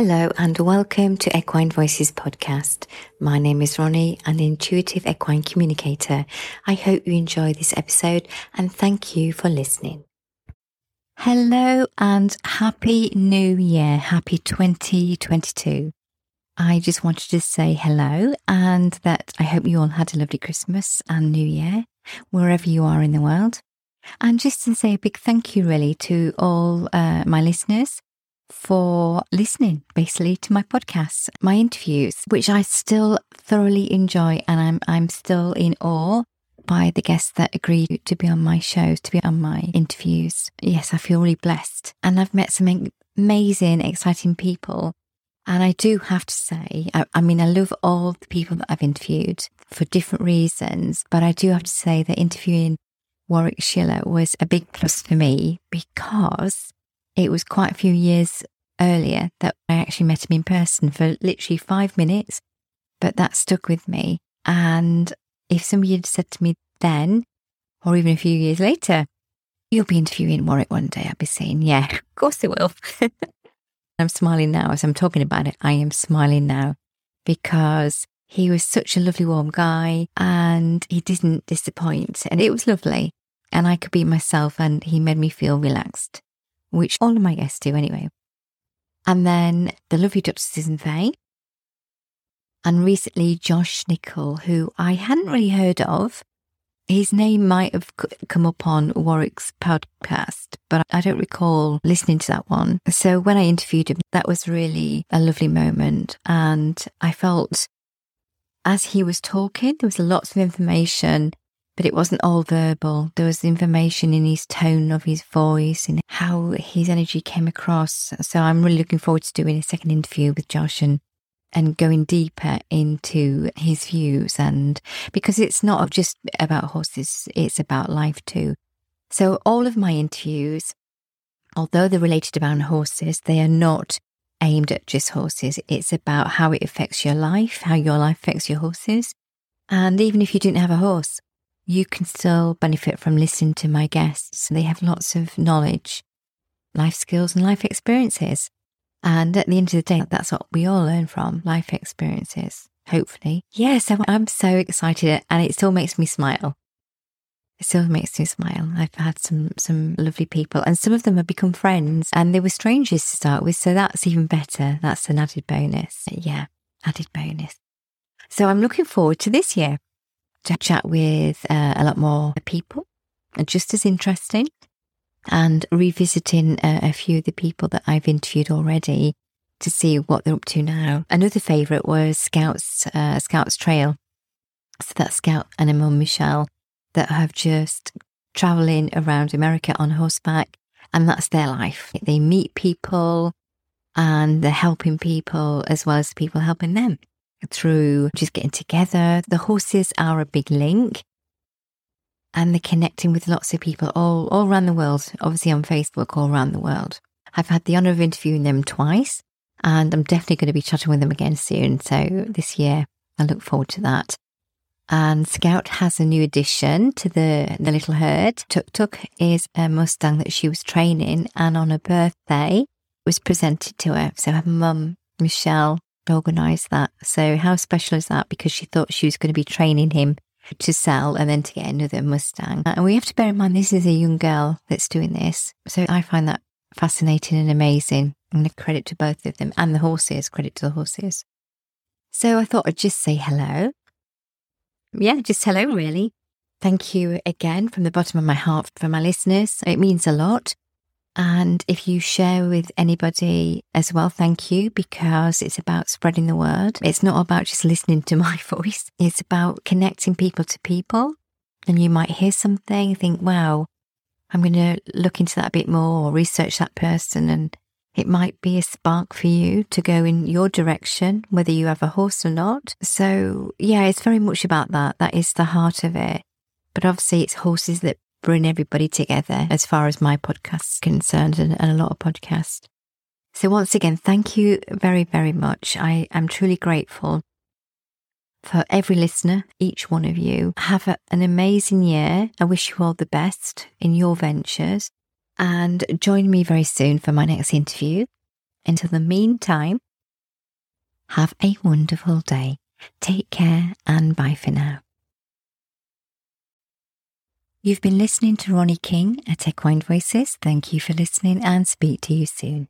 Hello and welcome to Equine Voices podcast. My name is Ronnie, an intuitive equine communicator. I hope you enjoy this episode and thank you for listening. Hello and happy new year. Happy 2022. I just wanted to say hello and that I hope you all had a lovely Christmas and New Year, wherever you are in the world. And just to say a big thank you, really, to all uh, my listeners for listening basically to my podcasts, my interviews, which I still thoroughly enjoy. And I'm, I'm still in awe by the guests that agree to be on my shows, to be on my interviews. Yes, I feel really blessed. And I've met some amazing, exciting people. And I do have to say, I, I mean, I love all the people that I've interviewed for different reasons, but I do have to say that interviewing Warwick Schiller was a big plus for me because it was quite a few years earlier that I actually met him in person for literally five minutes, but that stuck with me. And if somebody had said to me then, or even a few years later, you'll be interviewing Warwick one day, I'd be saying, yeah, of course I will. I'm smiling now as I'm talking about it. I am smiling now because he was such a lovely, warm guy and he didn't disappoint. And it was lovely. And I could be myself and he made me feel relaxed, which all of my guests do anyway. And then the lovely Dr. Susan Fay. And recently, Josh Nichol, who I hadn't really heard of. His name might have come up on Warwick's podcast, but I don't recall listening to that one. So when I interviewed him, that was really a lovely moment. And I felt as he was talking, there was lots of information, but it wasn't all verbal. There was information in his tone of his voice and how his energy came across. So I'm really looking forward to doing a second interview with Josh and and going deeper into his views and because it's not just about horses, it's about life too. So all of my interviews, although they're related around horses, they are not aimed at just horses. It's about how it affects your life, how your life affects your horses. And even if you didn't have a horse, you can still benefit from listening to my guests. They have lots of knowledge, life skills, and life experiences. And at the end of the day, that's what we all learn from life experiences, hopefully. Yeah, so I'm so excited and it still makes me smile it still makes me smile. I've had some some lovely people, and some of them have become friends, and they were strangers to start with, so that's even better. That's an added bonus. Yeah, added bonus. So I'm looking forward to this year to chat with uh, a lot more people, just as interesting, and revisiting uh, a few of the people that I've interviewed already to see what they're up to now. Another favourite was Scouts uh, Scouts Trail. So that's Scout and Mum Michelle that have just traveling around America on horseback and that's their life. They meet people and they're helping people as well as people helping them through just getting together. The horses are a big link and they're connecting with lots of people all, all around the world, obviously on Facebook, all around the world. I've had the honour of interviewing them twice and I'm definitely going to be chatting with them again soon. So this year, I look forward to that. And Scout has a new addition to the, the little herd. Tuk Tuk is a Mustang that she was training and on her birthday was presented to her. So her mum, Michelle, organised that. So how special is that? Because she thought she was going to be training him to sell and then to get another Mustang. And we have to bear in mind this is a young girl that's doing this. So I find that fascinating and amazing. And a credit to both of them and the horses, credit to the horses. So I thought I'd just say hello yeah, just hello, really. Thank you again from the bottom of my heart for my listeners. It means a lot. And if you share with anybody as well, thank you because it's about spreading the word. It's not about just listening to my voice. It's about connecting people to people. And you might hear something, think, wow, I'm going to look into that a bit more or research that person and it might be a spark for you to go in your direction, whether you have a horse or not. So, yeah, it's very much about that. That is the heart of it. But obviously, it's horses that bring everybody together as far as my podcast is concerned and, and a lot of podcasts. So, once again, thank you very, very much. I am truly grateful for every listener, each one of you. Have a, an amazing year. I wish you all the best in your ventures and join me very soon for my next interview. Until the meantime, Have a wonderful day. Take care and bye for now. You've been listening to Ronnie King at Equine Voices. Thank you for listening and speak to you soon.